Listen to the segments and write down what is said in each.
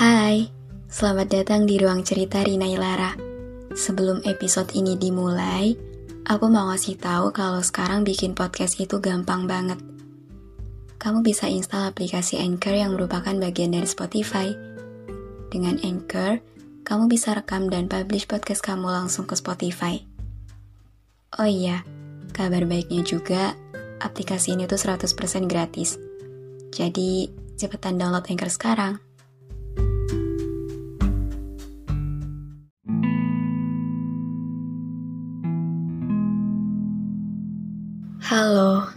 Hai, selamat datang di Ruang Cerita Rina Ilara. Sebelum episode ini dimulai, aku mau ngasih tahu kalau sekarang bikin podcast itu gampang banget. Kamu bisa install aplikasi Anchor yang merupakan bagian dari Spotify. Dengan Anchor, kamu bisa rekam dan publish podcast kamu langsung ke Spotify. Oh iya, kabar baiknya juga, aplikasi ini tuh 100% gratis. Jadi, cepetan download Anchor sekarang. Halo,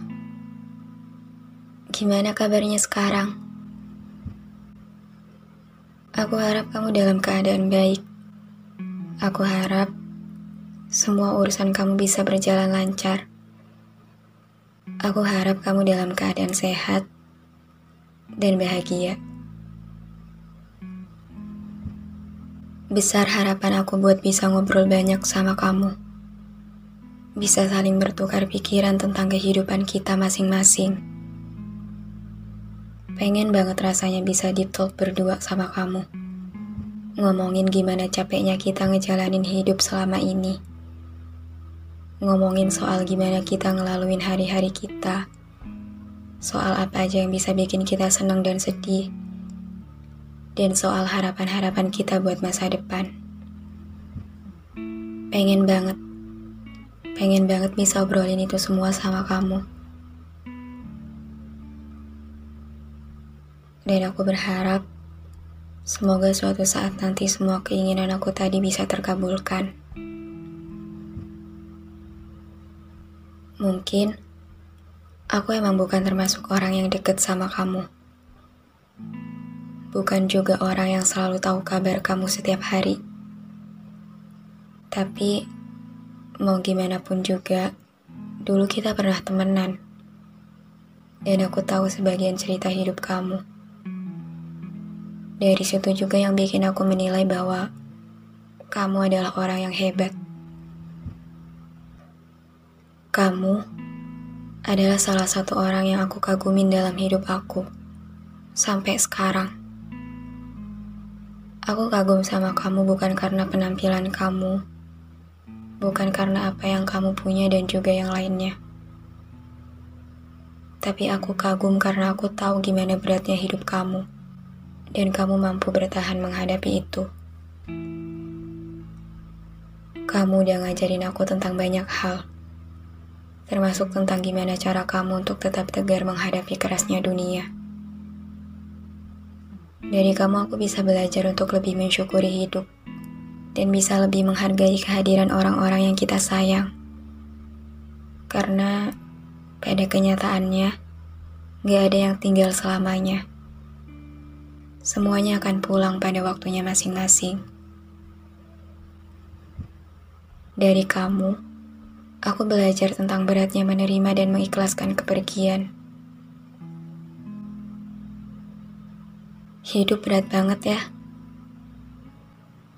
gimana kabarnya sekarang? Aku harap kamu dalam keadaan baik. Aku harap semua urusan kamu bisa berjalan lancar. Aku harap kamu dalam keadaan sehat dan bahagia. Besar harapan aku buat bisa ngobrol banyak sama kamu bisa saling bertukar pikiran tentang kehidupan kita masing-masing. Pengen banget rasanya bisa deep talk berdua sama kamu. Ngomongin gimana capeknya kita ngejalanin hidup selama ini. Ngomongin soal gimana kita ngelaluin hari-hari kita. Soal apa aja yang bisa bikin kita senang dan sedih. Dan soal harapan-harapan kita buat masa depan. Pengen banget Pengen banget bisa obrolin itu semua sama kamu. Dan aku berharap semoga suatu saat nanti semua keinginan aku tadi bisa terkabulkan. Mungkin aku emang bukan termasuk orang yang deket sama kamu. Bukan juga orang yang selalu tahu kabar kamu setiap hari. Tapi Mau gimana pun juga, dulu kita pernah temenan. Dan aku tahu sebagian cerita hidup kamu. Dari situ juga yang bikin aku menilai bahwa kamu adalah orang yang hebat. Kamu adalah salah satu orang yang aku kagumin dalam hidup aku sampai sekarang. Aku kagum sama kamu bukan karena penampilan kamu bukan karena apa yang kamu punya dan juga yang lainnya. Tapi aku kagum karena aku tahu gimana beratnya hidup kamu, dan kamu mampu bertahan menghadapi itu. Kamu udah ngajarin aku tentang banyak hal, termasuk tentang gimana cara kamu untuk tetap tegar menghadapi kerasnya dunia. Dari kamu aku bisa belajar untuk lebih mensyukuri hidup dan bisa lebih menghargai kehadiran orang-orang yang kita sayang. Karena pada kenyataannya, gak ada yang tinggal selamanya. Semuanya akan pulang pada waktunya masing-masing. Dari kamu, aku belajar tentang beratnya menerima dan mengikhlaskan kepergian. Hidup berat banget ya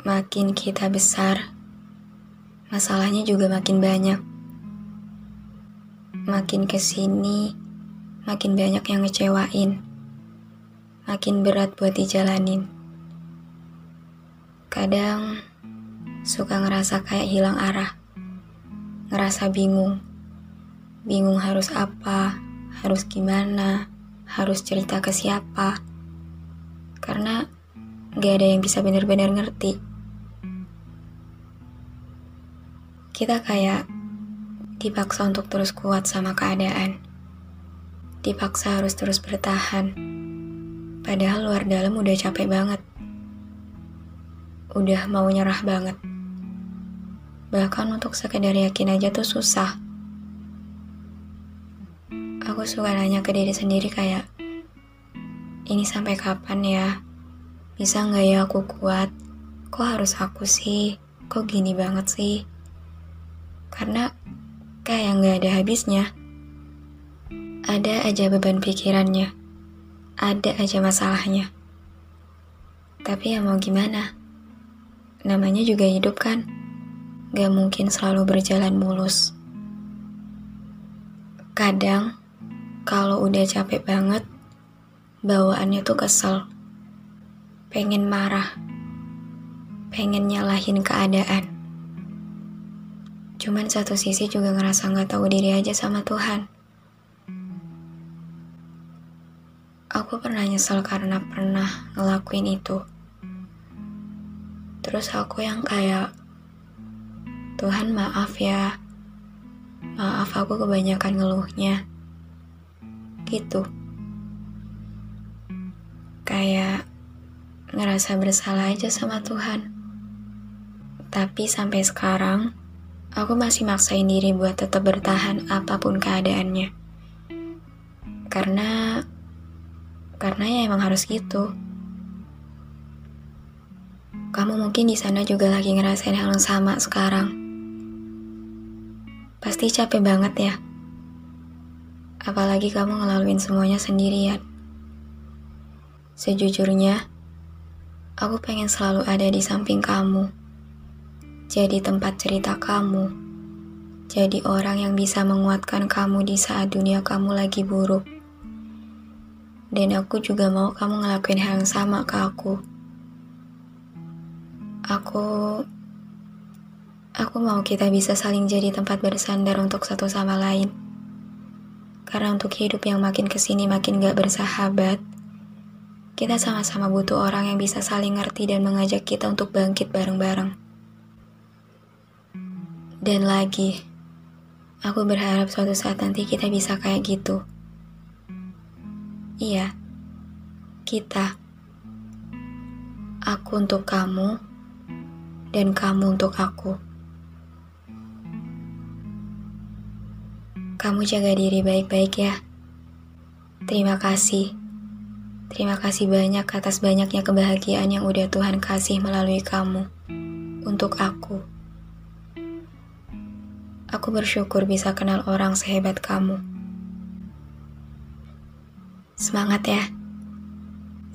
makin kita besar, masalahnya juga makin banyak. Makin ke sini, makin banyak yang ngecewain. Makin berat buat dijalanin. Kadang suka ngerasa kayak hilang arah. Ngerasa bingung. Bingung harus apa, harus gimana, harus cerita ke siapa. Karena gak ada yang bisa benar-benar ngerti. Kita kayak dipaksa untuk terus kuat sama keadaan. Dipaksa harus terus bertahan. Padahal luar dalam udah capek banget. Udah mau nyerah banget. Bahkan untuk sekedar yakin aja tuh susah. Aku suka nanya ke diri sendiri kayak, ini sampai kapan ya? Bisa nggak ya aku kuat? Kok harus aku sih? Kok gini banget sih? Karena kayak nggak ada habisnya. Ada aja beban pikirannya. Ada aja masalahnya. Tapi ya mau gimana? Namanya juga hidup kan? Gak mungkin selalu berjalan mulus. Kadang, kalau udah capek banget, bawaannya tuh kesel. Pengen marah. Pengen nyalahin keadaan. Cuman satu sisi juga ngerasa gak tahu diri aja sama Tuhan. Aku pernah nyesel karena pernah ngelakuin itu. Terus aku yang kayak, Tuhan maaf ya, maaf aku kebanyakan ngeluhnya. Gitu. Kayak ngerasa bersalah aja sama Tuhan. Tapi sampai sekarang, aku masih maksain diri buat tetap bertahan apa pun keadaannya. Karena karena ya emang harus gitu. Kamu mungkin di sana juga lagi ngerasain hal yang sama sekarang. Pasti capek banget ya. Apalagi kamu ngelaluin semuanya sendirian. Sejujurnya, aku pengen selalu ada di samping kamu. Jadi tempat cerita kamu. Jadi orang yang bisa menguatkan kamu di saat dunia kamu lagi buruk dan aku juga mau kamu ngelakuin hal yang sama ke aku. Aku aku mau kita bisa saling jadi tempat bersandar untuk satu sama lain. Karena untuk hidup yang makin ke sini makin gak bersahabat, kita sama-sama butuh orang yang bisa saling ngerti dan mengajak kita untuk bangkit bareng-bareng. Dan lagi, aku berharap suatu saat nanti kita bisa kayak gitu. Iya, kita. Aku untuk kamu, dan kamu untuk aku. Kamu jaga diri baik-baik ya. Terima kasih. Terima kasih banyak atas banyaknya kebahagiaan yang udah Tuhan kasih melalui kamu. Untuk aku. Aku bersyukur bisa kenal orang sehebat kamu. Semangat ya.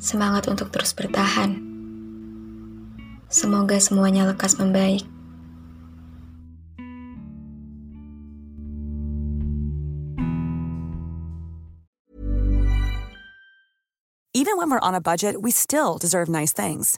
Semangat untuk terus bertahan. Semoga semuanya lekas membaik. Even when we're on a budget, we still deserve nice things.